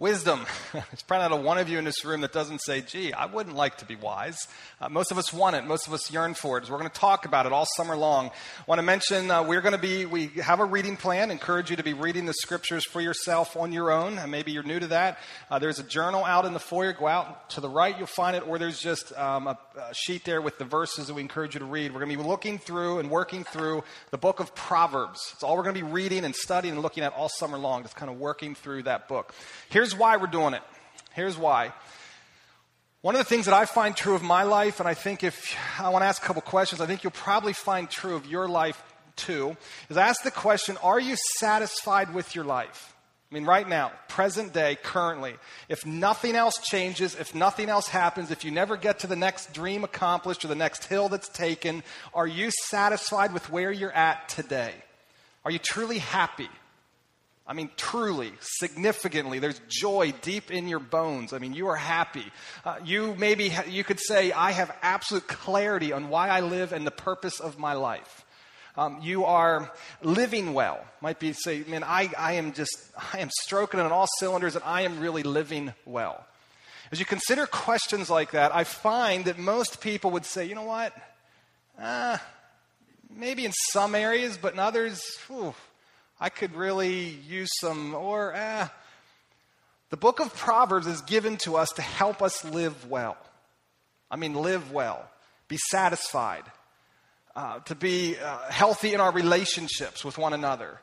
Wisdom. There's probably not a one of you in this room that doesn't say, gee, I wouldn't like to be wise. Uh, most of us want it. Most of us yearn for it. So we're going to talk about it all summer long. I want to mention uh, we're going to be, we have a reading plan. Encourage you to be reading the scriptures for yourself on your own. And maybe you're new to that. Uh, there's a journal out in the foyer. Go out to the right, you'll find it. Or there's just um, a, a sheet there with the verses that we encourage you to read. We're going to be looking through and working through the book of Proverbs. It's all we're going to be reading and studying and looking at all summer long. Just kind of working through that book. Here's Here's why we're doing it. Here's why. One of the things that I find true of my life, and I think if I want to ask a couple questions, I think you'll probably find true of your life too, is ask the question Are you satisfied with your life? I mean, right now, present day, currently, if nothing else changes, if nothing else happens, if you never get to the next dream accomplished or the next hill that's taken, are you satisfied with where you're at today? Are you truly happy? I mean, truly, significantly, there's joy deep in your bones. I mean, you are happy. Uh, you maybe, ha- you could say, I have absolute clarity on why I live and the purpose of my life. Um, you are living well. Might be say, man, I, I am just, I am stroking on all cylinders and I am really living well. As you consider questions like that, I find that most people would say, you know what? Uh, maybe in some areas, but in others, whew, I could really use some, or eh. The book of Proverbs is given to us to help us live well. I mean, live well, be satisfied, uh, to be uh, healthy in our relationships with one another,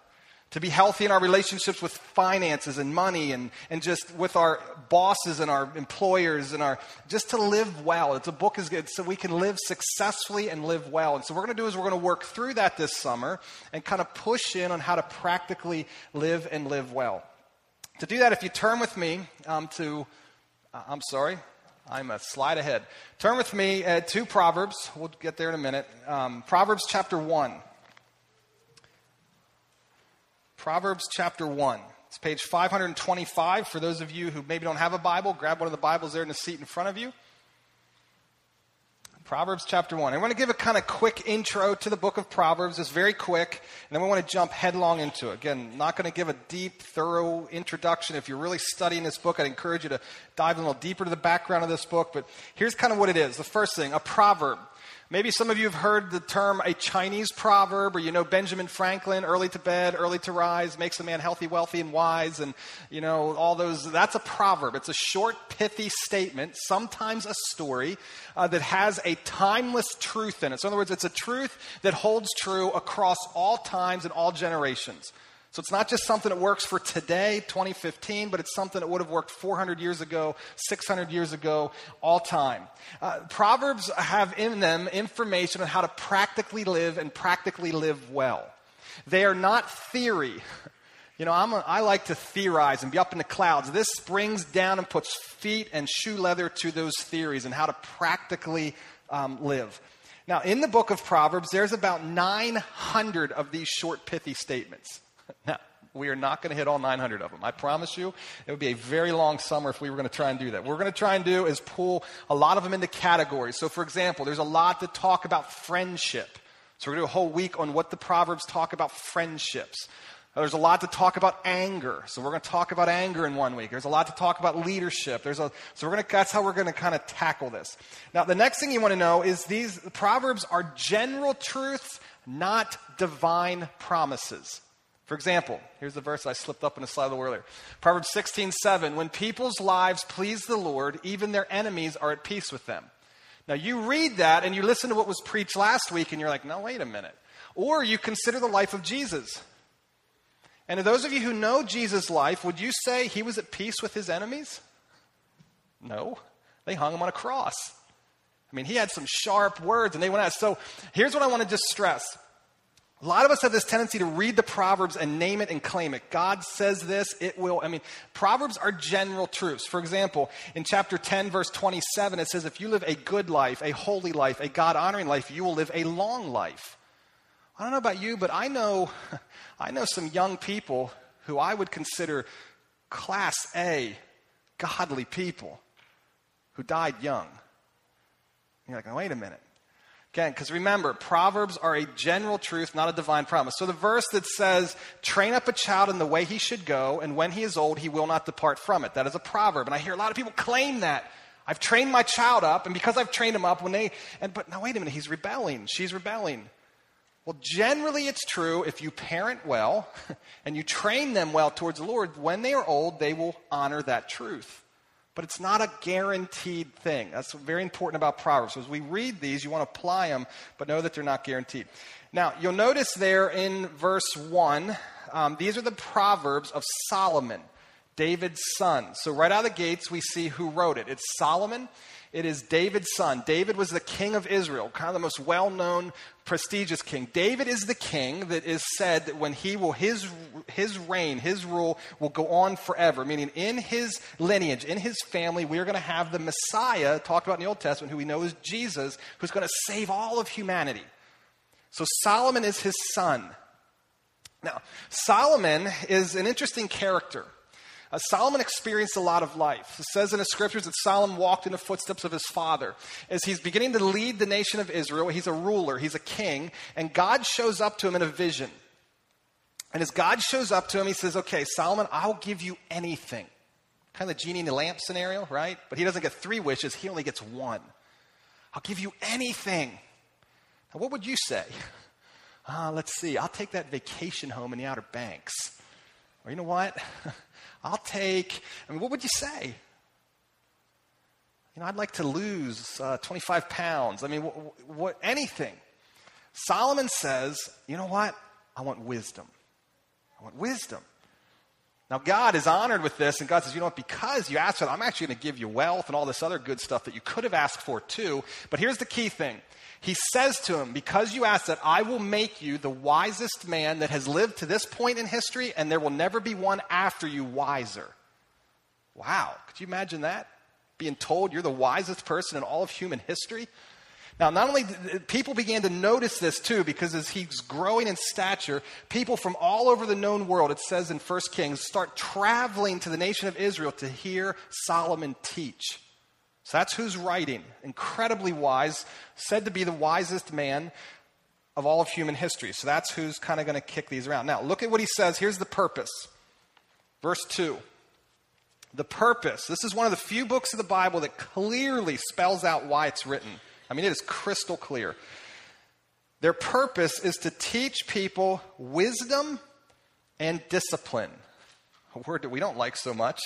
to be healthy in our relationships with finances and money and, and just with our bosses and our employers and our just to live well. It's a book is good so we can live successfully and live well. And so what we're going to do is we're going to work through that this summer and kind of push in on how to practically live and live well. To do that, if you turn with me um, to, uh, I'm sorry, I'm a slide ahead. Turn with me uh, to Proverbs. We'll get there in a minute. Um, Proverbs chapter 1. Proverbs chapter 1. It's page 525. For those of you who maybe don't have a Bible, grab one of the Bibles there in the seat in front of you. Proverbs chapter 1. I want to give a kind of quick intro to the book of Proverbs. It's very quick, and then we want to jump headlong into it. Again, not going to give a deep, thorough introduction. If you're really studying this book, I'd encourage you to dive a little deeper to the background of this book. But here's kind of what it is. The first thing, a proverb. Maybe some of you have heard the term a Chinese proverb, or you know Benjamin Franklin, early to bed, early to rise, makes a man healthy, wealthy, and wise, and you know, all those. That's a proverb. It's a short, pithy statement, sometimes a story, uh, that has a timeless truth in it. So, in other words, it's a truth that holds true across all times and all generations. So it's not just something that works for today, 2015, but it's something that would have worked 400 years ago, 600 years ago, all time. Uh, Proverbs have in them information on how to practically live and practically live well. They are not theory. You know, I'm a, I like to theorize and be up in the clouds. This brings down and puts feet and shoe leather to those theories and how to practically um, live. Now, in the book of Proverbs, there's about 900 of these short, pithy statements. Now, we are not going to hit all 900 of them. I promise you, it would be a very long summer if we were going to try and do that. What we're going to try and do is pull a lot of them into categories. So, for example, there's a lot to talk about friendship. So, we're going to do a whole week on what the Proverbs talk about friendships. There's a lot to talk about anger. So we're going to talk about anger in one week. There's a lot to talk about leadership. There's a, so we're going to, that's how we're going to kind of tackle this. Now, the next thing you want to know is these Proverbs are general truths, not divine promises. For example, here's the verse I slipped up in a slide a little earlier. Proverbs 16, 7. When people's lives please the Lord, even their enemies are at peace with them. Now, you read that and you listen to what was preached last week, and you're like, no, wait a minute. Or you consider the life of Jesus. And to those of you who know Jesus' life, would you say he was at peace with his enemies? No. They hung him on a cross. I mean, he had some sharp words, and they went out. So here's what I want to just stress a lot of us have this tendency to read the Proverbs and name it and claim it. God says this, it will. I mean, Proverbs are general truths. For example, in chapter 10, verse 27, it says, If you live a good life, a holy life, a God honoring life, you will live a long life. I don't know about you, but I know, I know some young people who I would consider class A, godly people who died young. You're like, wait a minute. Again, because remember, Proverbs are a general truth, not a divine promise. So the verse that says, train up a child in the way he should go, and when he is old, he will not depart from it. That is a proverb. And I hear a lot of people claim that. I've trained my child up, and because I've trained him up, when they, and, but now wait a minute, he's rebelling. She's rebelling. Well, generally it's true if you parent well and you train them well towards the Lord, when they are old, they will honor that truth. But it's not a guaranteed thing. That's very important about Proverbs. So as we read these, you want to apply them, but know that they're not guaranteed. Now, you'll notice there in verse 1, um, these are the Proverbs of Solomon, David's son. So right out of the gates, we see who wrote it. It's Solomon. It is David's son. David was the king of Israel, kind of the most well known, prestigious king. David is the king that is said that when he will, his, his reign, his rule will go on forever, meaning in his lineage, in his family, we are going to have the Messiah, talked about in the Old Testament, who we know is Jesus, who's going to save all of humanity. So Solomon is his son. Now, Solomon is an interesting character. Uh, Solomon experienced a lot of life. It says in the scriptures that Solomon walked in the footsteps of his father. As he's beginning to lead the nation of Israel, he's a ruler, he's a king, and God shows up to him in a vision. And as God shows up to him, he says, Okay, Solomon, I'll give you anything. Kind of the genie in the lamp scenario, right? But he doesn't get three wishes, he only gets one. I'll give you anything. Now, what would you say? Uh, let's see, I'll take that vacation home in the Outer Banks. Or you know what? I'll take, I mean, what would you say? You know, I'd like to lose uh, 25 pounds. I mean, what, what, anything. Solomon says, you know what? I want wisdom. I want wisdom. Now, God is honored with this, and God says, you know what? Because you asked for it, I'm actually going to give you wealth and all this other good stuff that you could have asked for too. But here's the key thing he says to him, Because you asked that, I will make you the wisest man that has lived to this point in history, and there will never be one after you wiser. Wow, could you imagine that? Being told you're the wisest person in all of human history? Now, not only uh, people began to notice this too, because as he's growing in stature, people from all over the known world, it says in 1 Kings, start traveling to the nation of Israel to hear Solomon teach. So that's who's writing. Incredibly wise, said to be the wisest man of all of human history. So that's who's kind of going to kick these around. Now, look at what he says. Here's the purpose. Verse 2. The purpose. This is one of the few books of the Bible that clearly spells out why it's written. I mean, it is crystal clear. Their purpose is to teach people wisdom and discipline. A word that we don't like so much,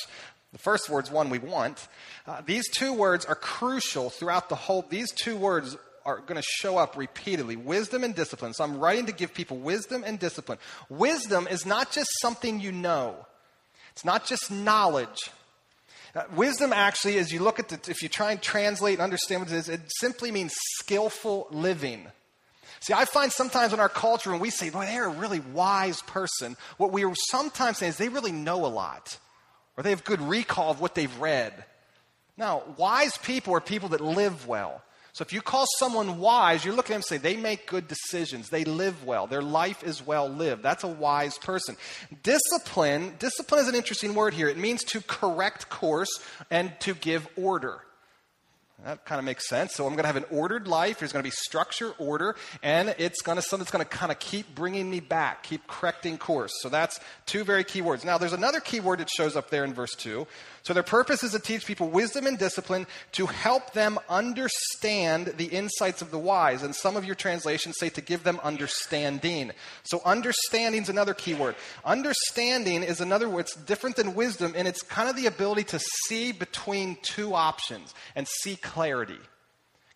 the first word's one we want. Uh, these two words are crucial throughout the whole. These two words are going to show up repeatedly wisdom and discipline. So I'm writing to give people wisdom and discipline. Wisdom is not just something you know, it's not just knowledge. Uh, wisdom actually, as you look at the, if you try and translate and understand what it is, it simply means skillful living. See, I find sometimes in our culture when we say, boy, they're a really wise person, what we are sometimes saying is they really know a lot or they have good recall of what they've read. Now, wise people are people that live well. So if you call someone wise, you're looking at them and say they make good decisions, they live well, their life is well lived. That's a wise person. Discipline, discipline is an interesting word here. It means to correct course and to give order. That kind of makes sense. So I'm going to have an ordered life. There's going to be structure, order, and it's going to something that's going to kind of keep bringing me back, keep correcting course. So that's two very key words. Now there's another key word that shows up there in verse two. So their purpose is to teach people wisdom and discipline to help them understand the insights of the wise. And some of your translations say to give them understanding. So understanding is another key word. Understanding is another word. It's different than wisdom, and it's kind of the ability to see between two options and see clarity.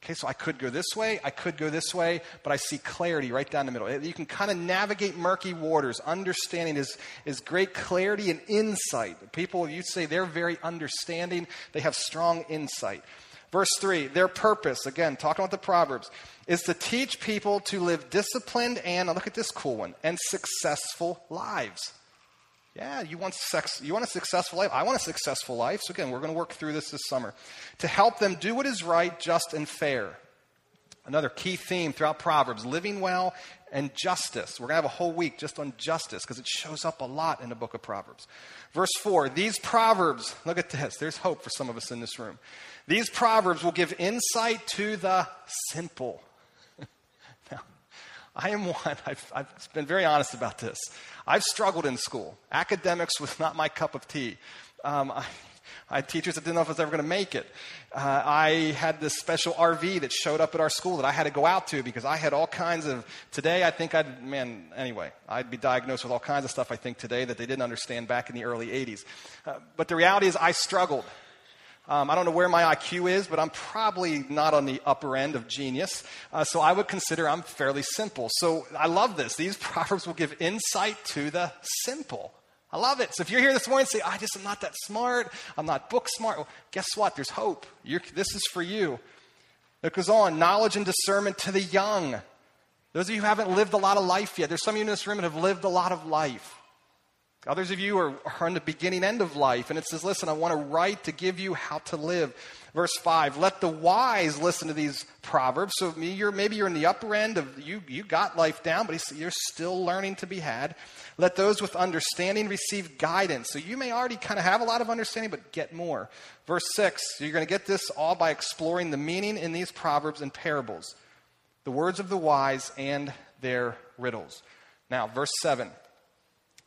Okay, so I could go this way, I could go this way, but I see clarity right down the middle. You can kind of navigate murky waters. Understanding is, is great clarity and insight. People, you'd say they're very understanding, they have strong insight. Verse 3, their purpose, again, talking about the Proverbs, is to teach people to live disciplined and, look at this cool one, and successful lives. Yeah, you want sex, you want a successful life. I want a successful life. So again, we're going to work through this this summer to help them do what is right, just and fair. Another key theme throughout Proverbs, living well and justice. We're going to have a whole week just on justice because it shows up a lot in the book of Proverbs. Verse 4, these Proverbs, look at this. There's hope for some of us in this room. These Proverbs will give insight to the simple. I am one, I've, I've been very honest about this. I've struggled in school. Academics was not my cup of tea. Um, I, I had teachers that didn't know if I was ever going to make it. Uh, I had this special RV that showed up at our school that I had to go out to because I had all kinds of. Today, I think I'd, man, anyway, I'd be diagnosed with all kinds of stuff I think today that they didn't understand back in the early 80s. Uh, but the reality is, I struggled. Um, I don't know where my IQ is, but I'm probably not on the upper end of genius. Uh, so I would consider I'm fairly simple. So I love this. These proverbs will give insight to the simple. I love it. So if you're here this morning and say, I just am not that smart, I'm not book smart, well, guess what? There's hope. You're, this is for you. It goes on knowledge and discernment to the young. Those of you who haven't lived a lot of life yet, there's some of you in this room that have lived a lot of life. Others of you are, are on the beginning end of life, and it says, Listen, I want to write to give you how to live. Verse 5 Let the wise listen to these proverbs. So you're, maybe you're in the upper end of, you, you got life down, but you're still learning to be had. Let those with understanding receive guidance. So you may already kind of have a lot of understanding, but get more. Verse 6 You're going to get this all by exploring the meaning in these proverbs and parables, the words of the wise and their riddles. Now, verse 7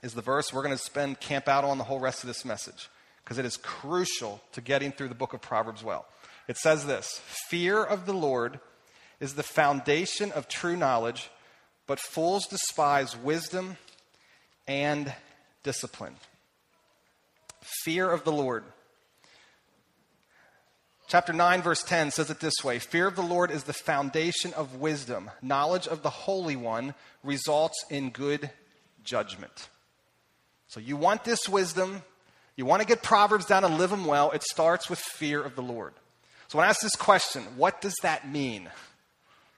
is the verse we're going to spend camp out on the whole rest of this message because it is crucial to getting through the book of Proverbs well. It says this Fear of the Lord is the foundation of true knowledge, but fools despise wisdom and discipline. Fear of the Lord. Chapter 9, verse 10 says it this way Fear of the Lord is the foundation of wisdom. Knowledge of the Holy One results in good judgment. So you want this wisdom, you want to get Proverbs down and live them well, it starts with fear of the Lord. So when I ask this question, what does that mean?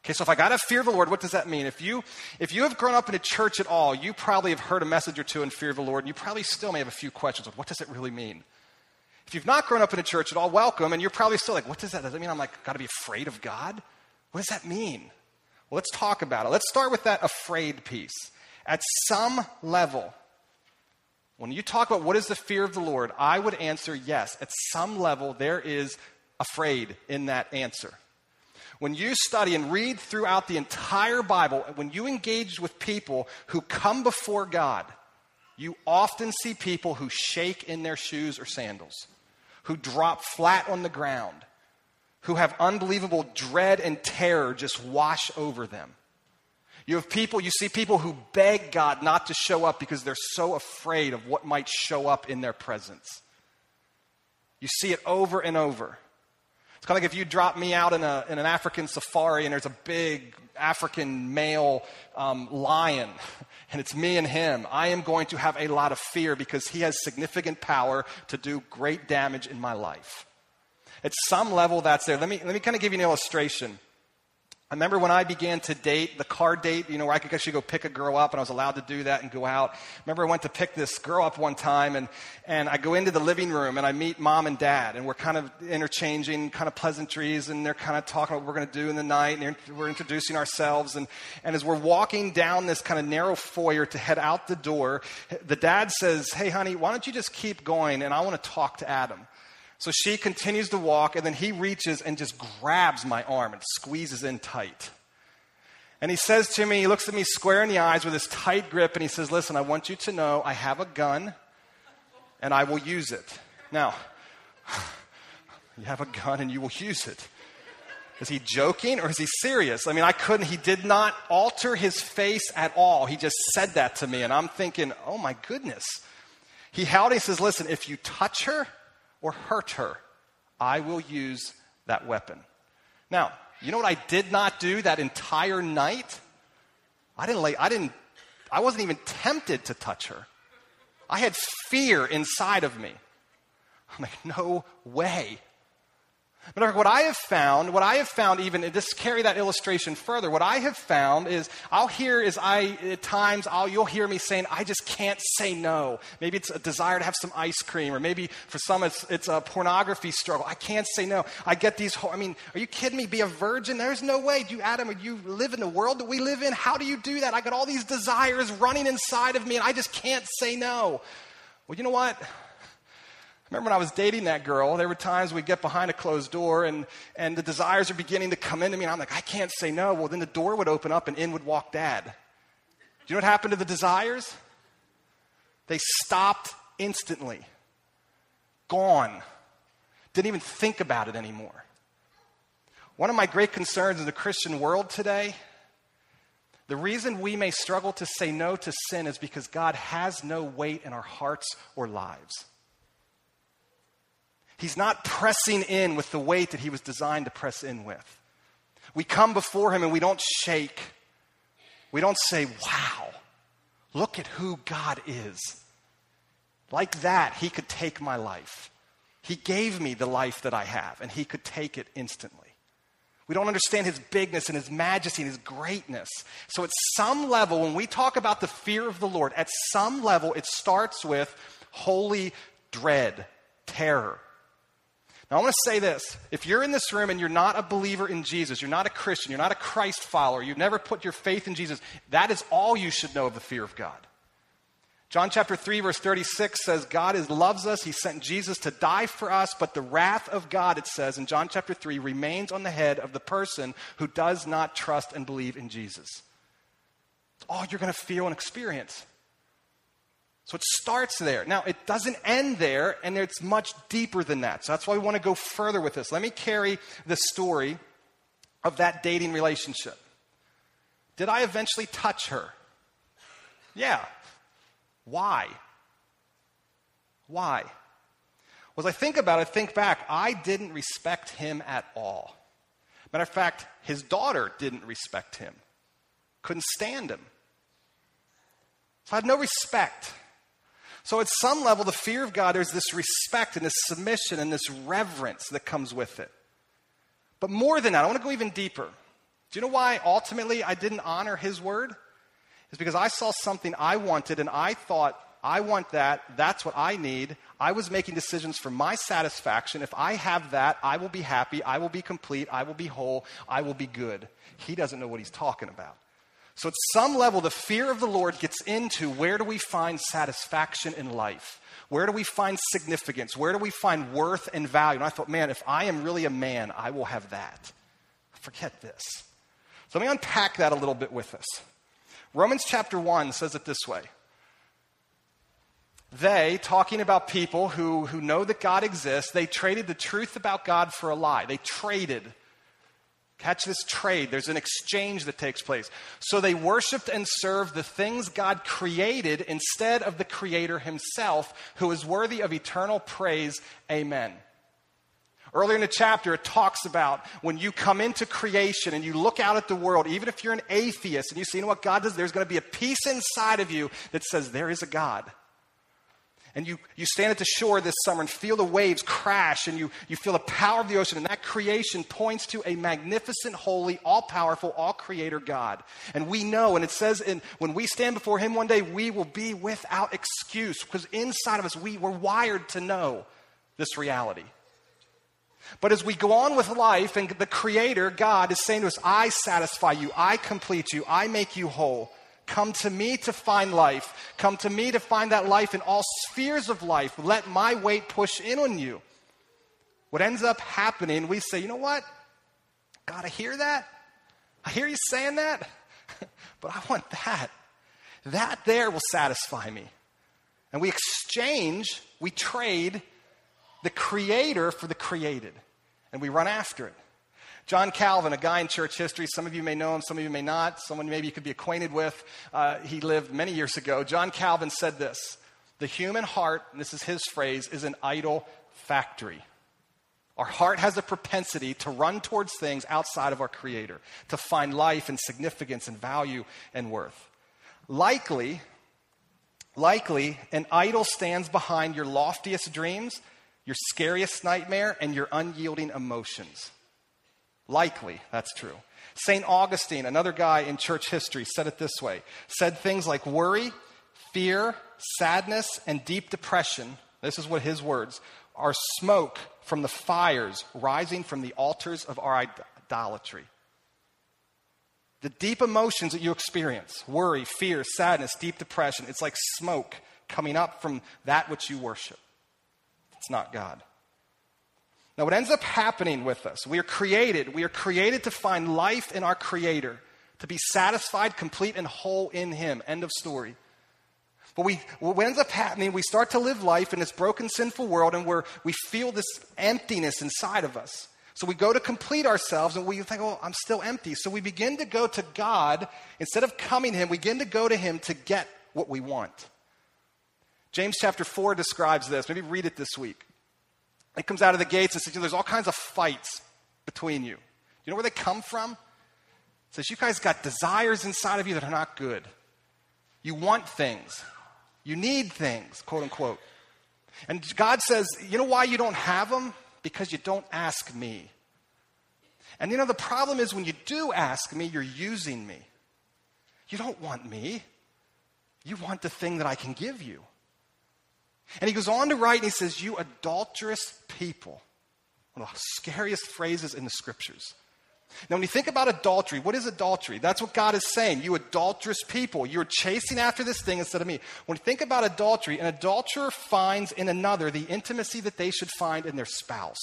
Okay, so if I got to fear the Lord, what does that mean? If you, if you have grown up in a church at all, you probably have heard a message or two in fear of the Lord, and you probably still may have a few questions of what does it really mean? If you've not grown up in a church at all, welcome, and you're probably still like, what does that, does that mean I'm like, got to be afraid of God? What does that mean? Well, let's talk about it. Let's start with that afraid piece. At some level, when you talk about what is the fear of the Lord, I would answer yes. At some level, there is afraid in that answer. When you study and read throughout the entire Bible, when you engage with people who come before God, you often see people who shake in their shoes or sandals, who drop flat on the ground, who have unbelievable dread and terror just wash over them. You have people, you see people who beg God not to show up because they're so afraid of what might show up in their presence. You see it over and over. It's kind of like if you drop me out in, a, in an African safari and there's a big African male um, lion, and it's me and him. I am going to have a lot of fear because he has significant power to do great damage in my life. At some level, that's there. Let me, let me kind of give you an illustration. I remember when I began to date, the car date, you know, where I could actually go pick a girl up and I was allowed to do that and go out. I remember I went to pick this girl up one time and, and I go into the living room and I meet mom and dad and we're kind of interchanging kind of pleasantries and they're kind of talking about what we're going to do in the night and we're introducing ourselves. And, and as we're walking down this kind of narrow foyer to head out the door, the dad says, Hey, honey, why don't you just keep going and I want to talk to Adam. So she continues to walk, and then he reaches and just grabs my arm and squeezes in tight. And he says to me, he looks at me square in the eyes with his tight grip, and he says, Listen, I want you to know I have a gun, and I will use it. Now, you have a gun and you will use it. Is he joking or is he serious? I mean, I couldn't, he did not alter his face at all. He just said that to me, and I'm thinking, oh my goodness. He held, he says, Listen, if you touch her, or hurt her, I will use that weapon. Now, you know what I did not do that entire night? I didn't lay, I didn't, I wasn't even tempted to touch her. I had fear inside of me. I'm like, no way. But what I have found, what I have found, even and just carry that illustration further, what I have found is I'll hear is I at times I'll you'll hear me saying, I just can't say no. Maybe it's a desire to have some ice cream, or maybe for some it's it's a pornography struggle. I can't say no. I get these I mean, are you kidding me? Be a virgin? There's no way. Do you Adam, you live in the world that we live in? How do you do that? I got all these desires running inside of me and I just can't say no. Well, you know what? Remember when I was dating that girl, there were times we'd get behind a closed door and, and the desires are beginning to come into me, and I'm like, I can't say no. Well, then the door would open up and in would walk dad. Do you know what happened to the desires? They stopped instantly. Gone. Didn't even think about it anymore. One of my great concerns in the Christian world today the reason we may struggle to say no to sin is because God has no weight in our hearts or lives. He's not pressing in with the weight that He was designed to press in with. We come before Him and we don't shake. We don't say, wow, look at who God is. Like that, He could take my life. He gave me the life that I have, and He could take it instantly. We don't understand his bigness and his majesty and his greatness. So, at some level, when we talk about the fear of the Lord, at some level, it starts with holy dread, terror. Now, I want to say this. If you're in this room and you're not a believer in Jesus, you're not a Christian, you're not a Christ follower, you've never put your faith in Jesus, that is all you should know of the fear of God. John chapter 3, verse 36 says, God is, loves us. He sent Jesus to die for us, but the wrath of God, it says in John chapter 3, remains on the head of the person who does not trust and believe in Jesus. It's all you're going to feel and experience. So it starts there. Now, it doesn't end there, and it's much deeper than that. So that's why we want to go further with this. Let me carry the story of that dating relationship. Did I eventually touch her? Yeah, why? Why? Well, as I think about it, think back, I didn't respect him at all. Matter of fact, his daughter didn't respect him, couldn't stand him. So I had no respect. So, at some level, the fear of God, there's this respect and this submission and this reverence that comes with it. But more than that, I want to go even deeper. Do you know why ultimately I didn't honor his word? is because I saw something I wanted and I thought, I want that. That's what I need. I was making decisions for my satisfaction. If I have that, I will be happy. I will be complete. I will be whole. I will be good. He doesn't know what he's talking about. So, at some level, the fear of the Lord gets into where do we find satisfaction in life? Where do we find significance? Where do we find worth and value? And I thought, man, if I am really a man, I will have that. Forget this. So, let me unpack that a little bit with us. Romans chapter 1 says it this way. They, talking about people who, who know that God exists, they traded the truth about God for a lie. They traded. Catch this trade. There's an exchange that takes place. So they worshiped and served the things God created instead of the Creator Himself, who is worthy of eternal praise. Amen. Earlier in the chapter, it talks about when you come into creation and you look out at the world, even if you're an atheist and you see, you know what God does, there's going to be a peace inside of you that says, there is a God. And you, you stand at the shore this summer and feel the waves crash and you, you feel the power of the ocean. And that creation points to a magnificent, holy, all powerful, all creator God. And we know, and it says in, when we stand before Him one day, we will be without excuse because inside of us, we were wired to know this reality. But as we go on with life, and the Creator, God, is saying to us, I satisfy you, I complete you, I make you whole. Come to me to find life. Come to me to find that life in all spheres of life. Let my weight push in on you. What ends up happening, we say, you know what? God, I hear that. I hear you saying that, but I want that. That there will satisfy me. And we exchange, we trade the creator for the created, and we run after it. John Calvin, a guy in church history, some of you may know him, some of you may not, someone maybe you could be acquainted with. Uh, he lived many years ago. John Calvin said this The human heart, this is his phrase, is an idol factory. Our heart has a propensity to run towards things outside of our Creator, to find life and significance and value and worth. Likely, likely, an idol stands behind your loftiest dreams your scariest nightmare, and your unyielding emotions. Likely, that's true. St. Augustine, another guy in church history, said it this way said things like worry, fear, sadness, and deep depression. This is what his words are smoke from the fires rising from the altars of our idolatry. The deep emotions that you experience worry, fear, sadness, deep depression it's like smoke coming up from that which you worship. It's not God. Now, what ends up happening with us, we are created, we are created to find life in our Creator, to be satisfied, complete, and whole in Him. End of story. But we, what ends up happening, we start to live life in this broken, sinful world, and we we feel this emptiness inside of us. So we go to complete ourselves, and we think, oh, I'm still empty. So we begin to go to God. Instead of coming to Him, we begin to go to Him to get what we want. James chapter 4 describes this. Maybe read it this week. It comes out of the gates and says, there's all kinds of fights between you. You know where they come from? It says, you guys got desires inside of you that are not good. You want things. You need things, quote unquote. And God says, You know why you don't have them? Because you don't ask me. And you know, the problem is when you do ask me, you're using me. You don't want me, you want the thing that I can give you. And he goes on to write and he says, You adulterous people. One of the scariest phrases in the scriptures. Now, when you think about adultery, what is adultery? That's what God is saying. You adulterous people. You're chasing after this thing instead of me. When you think about adultery, an adulterer finds in another the intimacy that they should find in their spouse.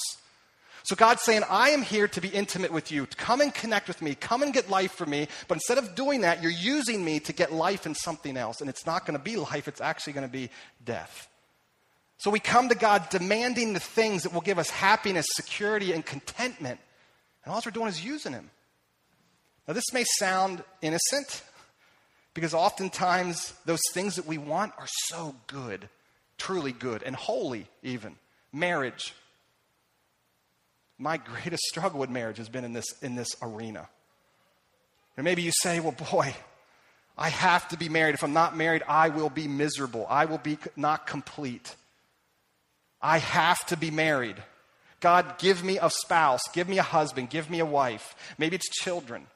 So God's saying, I am here to be intimate with you. Come and connect with me. Come and get life from me. But instead of doing that, you're using me to get life in something else. And it's not going to be life, it's actually going to be death. So we come to God demanding the things that will give us happiness, security, and contentment. And all we're doing is using him. Now, this may sound innocent because oftentimes those things that we want are so good, truly good, and holy, even. Marriage. My greatest struggle with marriage has been in this, in this arena. And maybe you say, well, boy, I have to be married. If I'm not married, I will be miserable. I will be not complete. I have to be married. God, give me a spouse, give me a husband, give me a wife. Maybe it's children.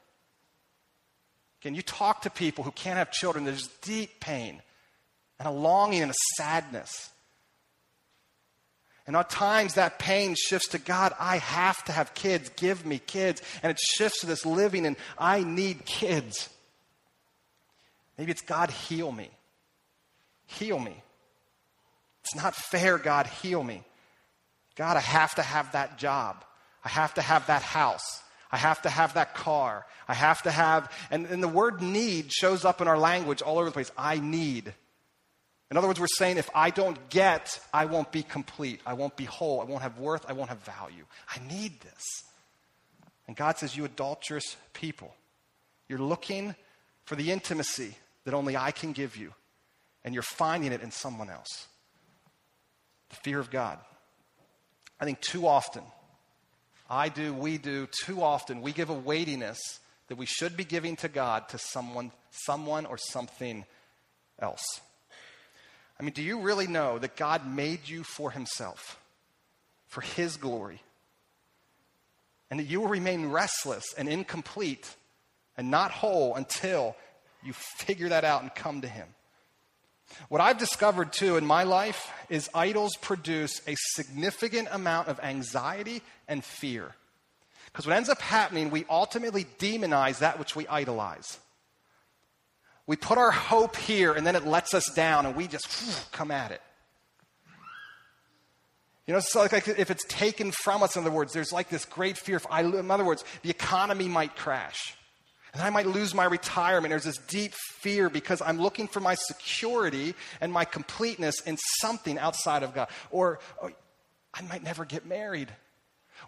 Can you talk to people who can't have children? There's deep pain and a longing and a sadness. And at times that pain shifts to God, I have to have kids, give me kids. And it shifts to this living and I need kids. Maybe it's God, heal me. Heal me. It's not fair, God, heal me. God, I have to have that job. I have to have that house. I have to have that car. I have to have, and, and the word need shows up in our language all over the place. I need. In other words, we're saying if I don't get, I won't be complete. I won't be whole. I won't have worth. I won't have value. I need this. And God says, You adulterous people, you're looking for the intimacy that only I can give you, and you're finding it in someone else. The fear of God. I think too often, I do, we do, too often, we give a weightiness that we should be giving to God to someone, someone or something else. I mean, do you really know that God made you for Himself, for His glory? And that you will remain restless and incomplete and not whole until you figure that out and come to Him. What I've discovered too in my life is idols produce a significant amount of anxiety and fear. Because what ends up happening, we ultimately demonize that which we idolize. We put our hope here and then it lets us down and we just whew, come at it. You know, it's like, like, if it's taken from us, in other words, there's like this great fear. If I, in other words, the economy might crash. And I might lose my retirement. There's this deep fear because I'm looking for my security and my completeness in something outside of God. Or, or I might never get married.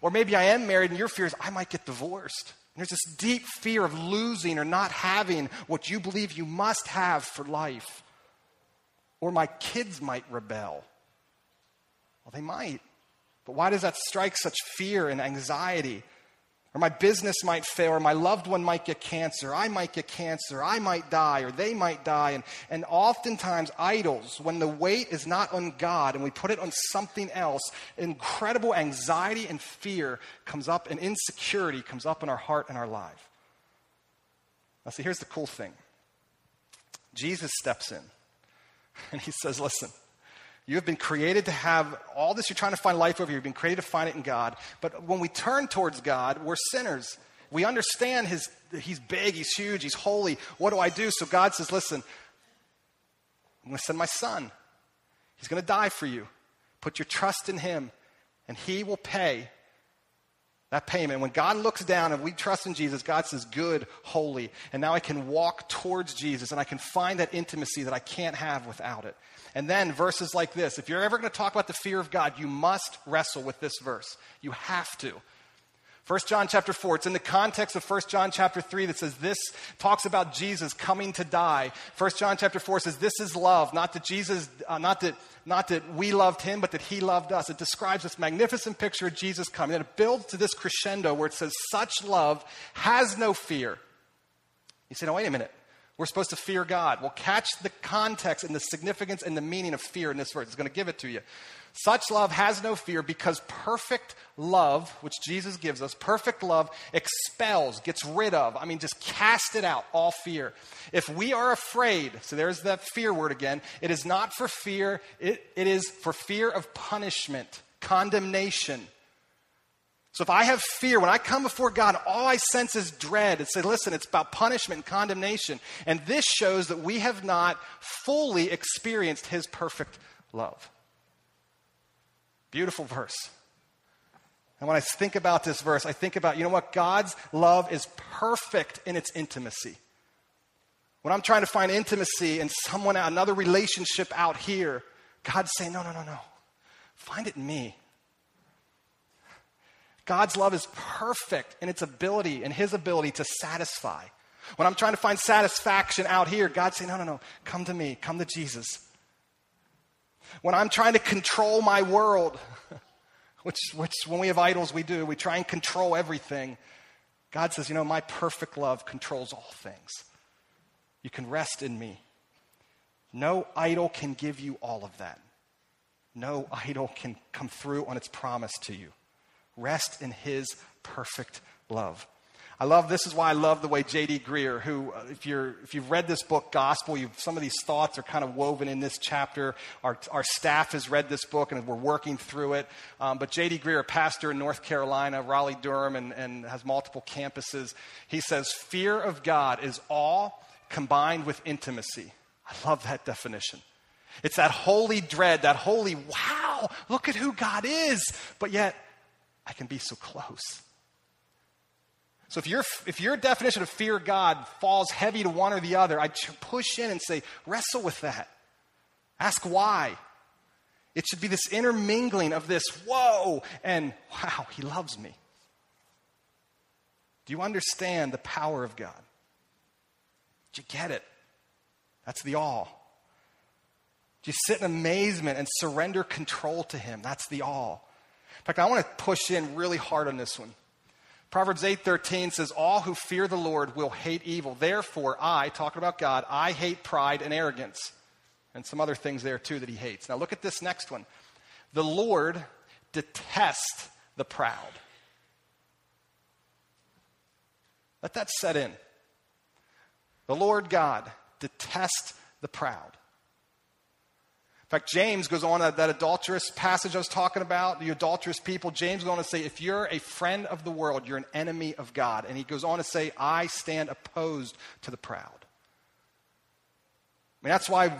Or maybe I am married and your fear is I might get divorced. And there's this deep fear of losing or not having what you believe you must have for life. Or my kids might rebel. Well, they might. But why does that strike such fear and anxiety? Or my business might fail, or my loved one might get cancer, I might get cancer, I might die, or they might die. And, and oftentimes, idols, when the weight is not on God and we put it on something else, incredible anxiety and fear comes up, and insecurity comes up in our heart and our life. Now, see, here's the cool thing Jesus steps in and he says, Listen, you have been created to have all this you're trying to find life over. You've been created to find it in God. But when we turn towards God, we're sinners. We understand his, He's big, He's huge, He's holy. What do I do? So God says, Listen, I'm going to send my son. He's going to die for you Put your trust in Him, and He will pay that payment. When God looks down and we trust in Jesus, God says, Good, holy. And now I can walk towards Jesus and I can find that intimacy that I can't have without it. And then verses like this if you're ever going to talk about the fear of God, you must wrestle with this verse. You have to. 1 John chapter 4, it's in the context of 1 John chapter 3 that says this talks about Jesus coming to die. 1 John chapter 4 says this is love, not that Jesus, uh, not that, not that we loved him, but that he loved us. It describes this magnificent picture of Jesus coming. And it builds to this crescendo where it says, such love has no fear. You say, no, wait a minute. We're supposed to fear God. Well, catch the context and the significance and the meaning of fear in this verse. It's going to give it to you. Such love has no fear because perfect love, which Jesus gives us, perfect love expels, gets rid of, I mean, just cast it out, all fear. If we are afraid, so there's that fear word again, it is not for fear, it, it is for fear of punishment, condemnation. So if I have fear, when I come before God, all I sense is dread. It says, listen, it's about punishment and condemnation. And this shows that we have not fully experienced His perfect love. Beautiful verse. And when I think about this verse, I think about, you know what? God's love is perfect in its intimacy. When I'm trying to find intimacy in someone, another relationship out here, God's saying, no, no, no, no. Find it in me. God's love is perfect in its ability and his ability to satisfy. When I'm trying to find satisfaction out here, God's saying, no, no, no, come to me, come to Jesus when I'm trying to control my world, which, which when we have idols, we do, we try and control everything. God says, You know, my perfect love controls all things. You can rest in me. No idol can give you all of that. No idol can come through on its promise to you. Rest in his perfect love. I love this is why I love the way J.D. Greear, who, uh, if, you're, if you've read this book, Gospel, some of these thoughts are kind of woven in this chapter. Our, our staff has read this book and we're working through it. Um, but J.D. Greear, a pastor in North Carolina, Raleigh, Durham, and, and has multiple campuses, he says, Fear of God is awe combined with intimacy. I love that definition. It's that holy dread, that holy, wow, look at who God is. But yet, I can be so close. So if, your if your definition of fear God falls heavy to one or the other, I push in and say, wrestle with that. Ask why. It should be this intermingling of this, whoa, and wow, he loves me. Do you understand the power of God? Do you get it? That's the awe. Do you sit in amazement and surrender control to him? That's the awe. In fact, I want to push in really hard on this one. Proverbs 8:13 says all who fear the Lord will hate evil. Therefore I, talking about God, I hate pride and arrogance. And some other things there too that he hates. Now look at this next one. The Lord detests the proud. Let that set in. The Lord God detests the proud fact, James goes on that, that adulterous passage I was talking about, the adulterous people. James goes on to say, if you're a friend of the world, you're an enemy of God. And he goes on to say, I stand opposed to the proud. I mean, that's why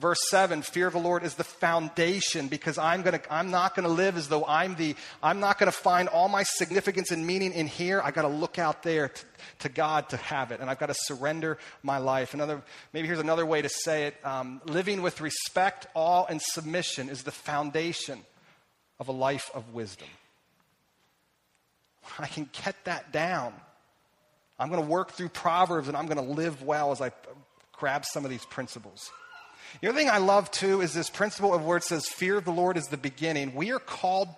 verse 7 fear of the lord is the foundation because i'm going to i'm not going to live as though i'm the i'm not going to find all my significance and meaning in here. I got to look out there to, to, god to have it and i've got to surrender my life. Another maybe here's another way to say it um, living with respect awe and submission is the foundation of a life of wisdom. I can get that down i'm going to work through proverbs and i'm going to live well as i grab some of these principles the other thing I love too is this principle of where it says, fear of the Lord is the beginning. We are called,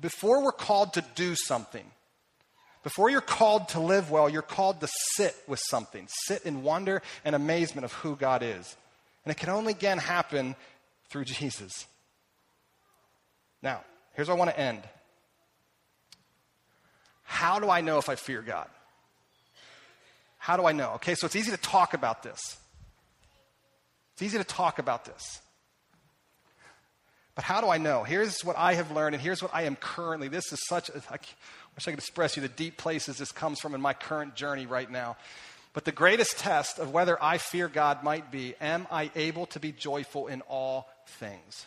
before we're called to do something, before you're called to live well, you're called to sit with something, sit in wonder and amazement of who God is. And it can only again happen through Jesus. Now, here's where I want to end. How do I know if I fear God? How do I know? Okay, so it's easy to talk about this. It's easy to talk about this. But how do I know? Here's what I have learned, and here's what I am currently. This is such, a, I wish I could express you the deep places this comes from in my current journey right now. But the greatest test of whether I fear God might be am I able to be joyful in all things?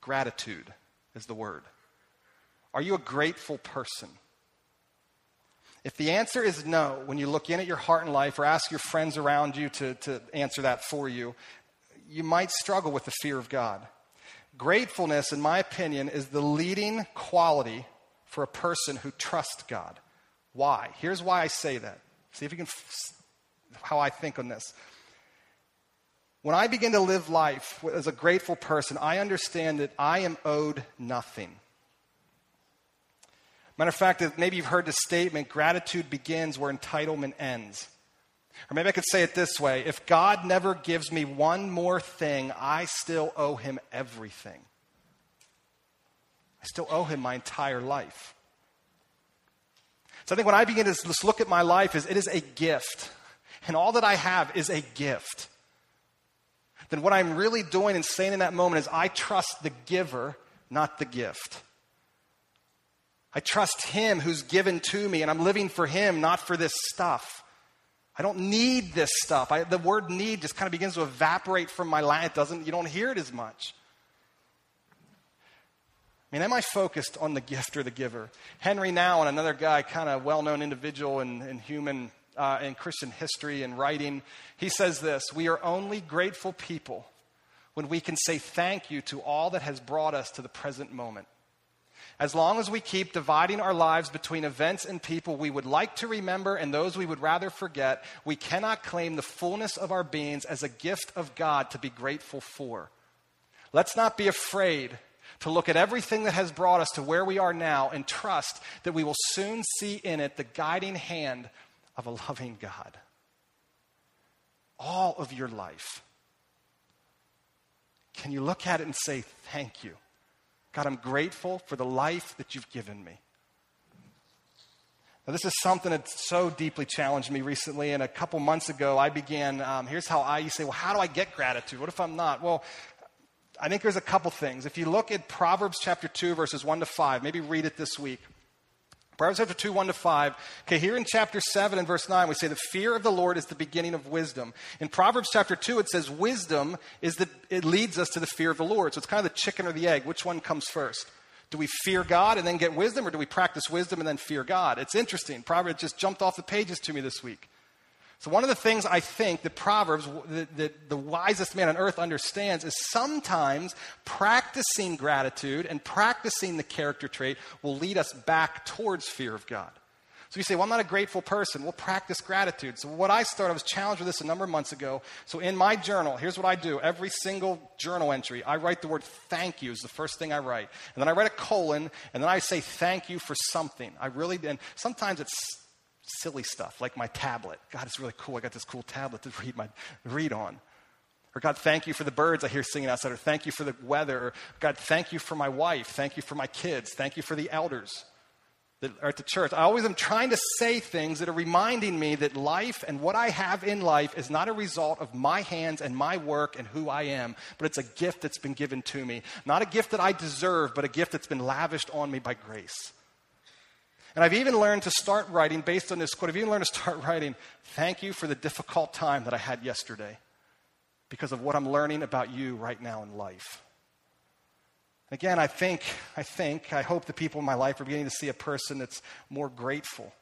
Gratitude is the word. Are you a grateful person? If the answer is no, when you look in at your heart and life or ask your friends around you to, to answer that for you, you might struggle with the fear of God. Gratefulness, in my opinion, is the leading quality for a person who trusts God. Why? Here's why I say that. See if you can, f- how I think on this. When I begin to live life as a grateful person, I understand that I am owed nothing. Matter of fact, maybe you've heard the statement gratitude begins where entitlement ends. Or maybe I could say it this way if God never gives me one more thing, I still owe him everything. I still owe him my entire life. So I think when I begin to just look at my life is it is a gift, and all that I have is a gift, then what I'm really doing and saying in that moment is I trust the giver, not the gift. I trust Him who's given to me, and I'm living for Him, not for this stuff. I don't need this stuff. I, the word need just kind of begins to evaporate from my life. It doesn't, you don't hear it as much. I mean, am I focused on the gift or the giver? Henri Nouwen and another guy, kind of well known individual in, in human, uh, in Christian history and writing, he says this We are only grateful people when we can say thank you to all that has brought us to the present moment. As long as we keep dividing our lives between events and people we would like to remember and those we would rather forget, we cannot claim the fullness of our beings as a gift of God to be grateful for. Let's not be afraid to look at everything that has brought us to where we are now and trust that we will soon see in it the guiding hand of a loving God. All of your life. Can you look at it and say, Thank you? God, I'm grateful for the life that you've given me. Now, this is something that so deeply challenged me recently. And a couple months ago, I began. Um, here's how I you say, well, how do I get gratitude? What if I'm not? Well, I think there's a couple things. If you look at Proverbs chapter 2, verses 1 to 5, maybe read it this week. Proverbs chapter 2, 1 to 5. Okay, here in chapter 7 and verse 9, we say the fear of the Lord is the beginning of wisdom. In Proverbs chapter 2, it says wisdom is the, it leads us to the fear of the Lord. So it's kind of the chicken or the egg. Which one comes first? Do we fear God and then get wisdom, or do we practice wisdom and then fear God? It's interesting. Proverbs just jumped off the pages to me this week. So, one of the things I think that Proverbs, that, that the wisest man on earth understands, is sometimes practicing gratitude and practicing the character trait will lead us back towards fear of God. So you say, well, I'm not a grateful person. We'll practice gratitude. So what I started, I was challenged with this a number of months ago. So in my journal, here's what I do. Every single journal entry, I write the word thank you is the first thing I write. And then I write a colon, and then I say thank you for something. I really, and sometimes it's silly stuff like my tablet. God, it's really cool. I got this cool tablet to read, my, read on. Or God, thank you for the birds I hear singing outside. Or thank you for the weather. Or God, thank you for my wife. Thank you for my kids. Thank you for the elders that are at the church. I always am trying to say things that are reminding me that life and what I have in life is not a result of my hands and my work and who I am, but it's a gift that's been given to me. Not a gift that I deserve, but a gift that's been lavished on me by grace. And I've even learned to start writing based on this quote. I've even learned to start writing, thank you for the difficult time that I had yesterday because of what I'm learning about you right now in life. Again, I think, I think, I hope the people in my life are beginning to see a person that's more grateful.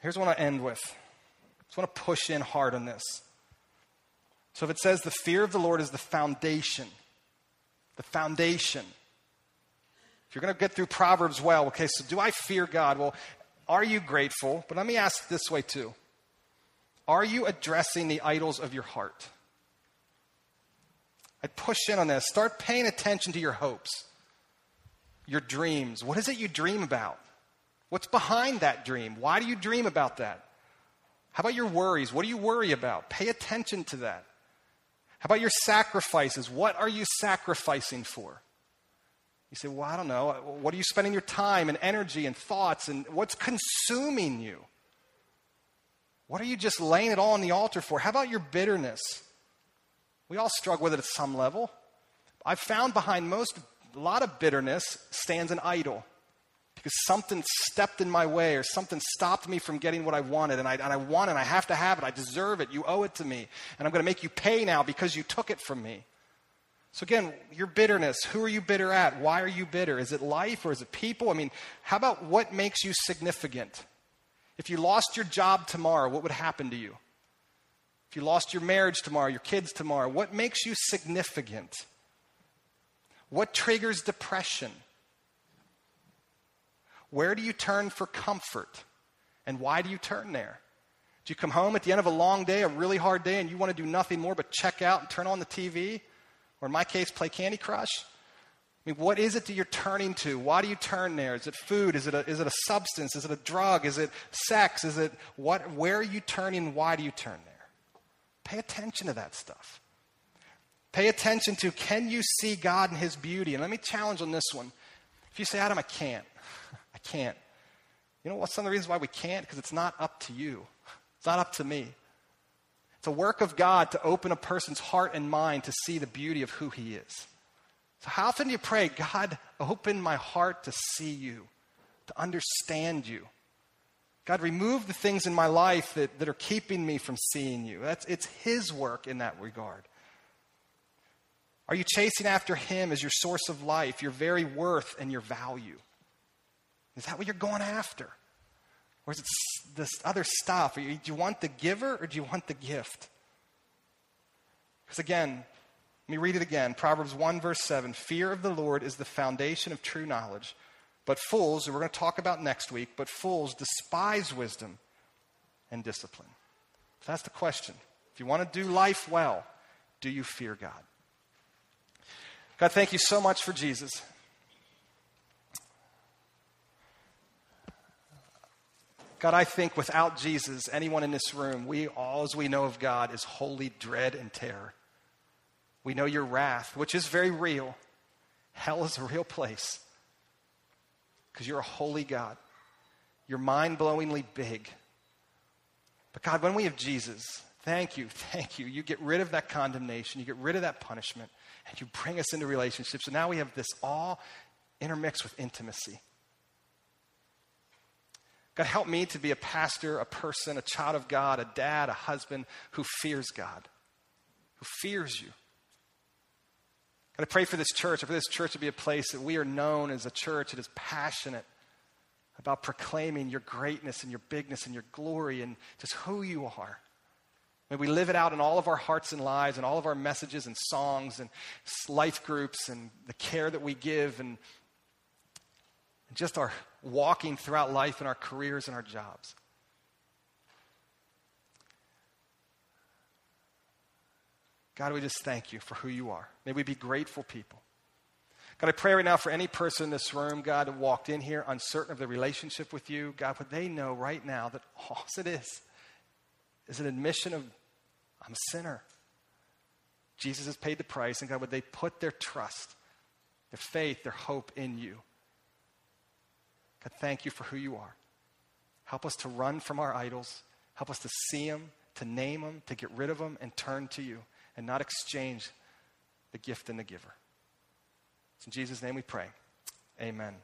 Here's what I end with. I just want to push in hard on this. So if it says the fear of the Lord is the foundation, the foundation you're going to get through Proverbs well, okay, so do I fear God? Well, are you grateful? But let me ask this way too Are you addressing the idols of your heart? I'd push in on this. Start paying attention to your hopes, your dreams. What is it you dream about? What's behind that dream? Why do you dream about that? How about your worries? What do you worry about? Pay attention to that. How about your sacrifices? What are you sacrificing for? You say, well, I don't know. What are you spending your time and energy and thoughts and what's consuming you? What are you just laying it all on the altar for? How about your bitterness? We all struggle with it at some level. I've found behind most, a lot of bitterness stands an idol because something stepped in my way or something stopped me from getting what I wanted and I, and I want it, I have to have it, I deserve it, you owe it to me, and I'm going to make you pay now because you took it from me. So, again, your bitterness, who are you bitter at? Why are you bitter? Is it life or is it people? I mean, how about what makes you significant? If you lost your job tomorrow, what would happen to you? If you lost your marriage tomorrow, your kids tomorrow, what makes you significant? What triggers depression? Where do you turn for comfort? And why do you turn there? Do you come home at the end of a long day, a really hard day, and you want to do nothing more but check out and turn on the TV? Or in my case, play Candy Crush? I mean, what is it that you're turning to? Why do you turn there? Is it food? Is it a, is it a substance? Is it a drug? Is it sex? Is it what? Where are you turning? Why do you turn there? Pay attention to that stuff. Pay attention to can you see God and His beauty? And let me challenge on this one. If you say, Adam, I can't, I can't. You know what's some of the reasons why we can't? Because it's not up to you, it's not up to me. It's a work of God to open a person's heart and mind to see the beauty of who He is. So, how often do you pray, God, open my heart to see you, to understand you? God, remove the things in my life that, that are keeping me from seeing you. That's, it's His work in that regard. Are you chasing after Him as your source of life, your very worth, and your value? Is that what you're going after? Or is it this other stuff? Do you want the giver or do you want the gift? Because again, let me read it again. Proverbs 1, verse 7 Fear of the Lord is the foundation of true knowledge. But fools, who we're going to talk about next week, but fools despise wisdom and discipline. So that's the question. If you want to do life well, do you fear God? God, thank you so much for Jesus. God, I think without Jesus, anyone in this room, we all as we know of God is holy dread and terror. We know your wrath, which is very real. Hell is a real place because you're a holy God. You're mind blowingly big. But God, when we have Jesus, thank you, thank you. You get rid of that condemnation, you get rid of that punishment, and you bring us into relationships. So now we have this all intermixed with intimacy. God, help me to be a pastor, a person, a child of God, a dad, a husband who fears God, who fears you. God, I pray for this church, for this church to be a place that we are known as a church that is passionate about proclaiming your greatness and your bigness and your glory and just who you are. May we live it out in all of our hearts and lives and all of our messages and songs and life groups and the care that we give and just our walking throughout life and our careers and our jobs. God, we just thank you for who you are. May we be grateful people. God, I pray right now for any person in this room, God, that walked in here uncertain of their relationship with you. God, would they know right now that all it is is an admission of, I'm a sinner. Jesus has paid the price, and God, would they put their trust, their faith, their hope in you? Thank you for who you are. Help us to run from our idols. Help us to see them, to name them, to get rid of them, and turn to you and not exchange the gift and the giver. It's in Jesus' name we pray. Amen.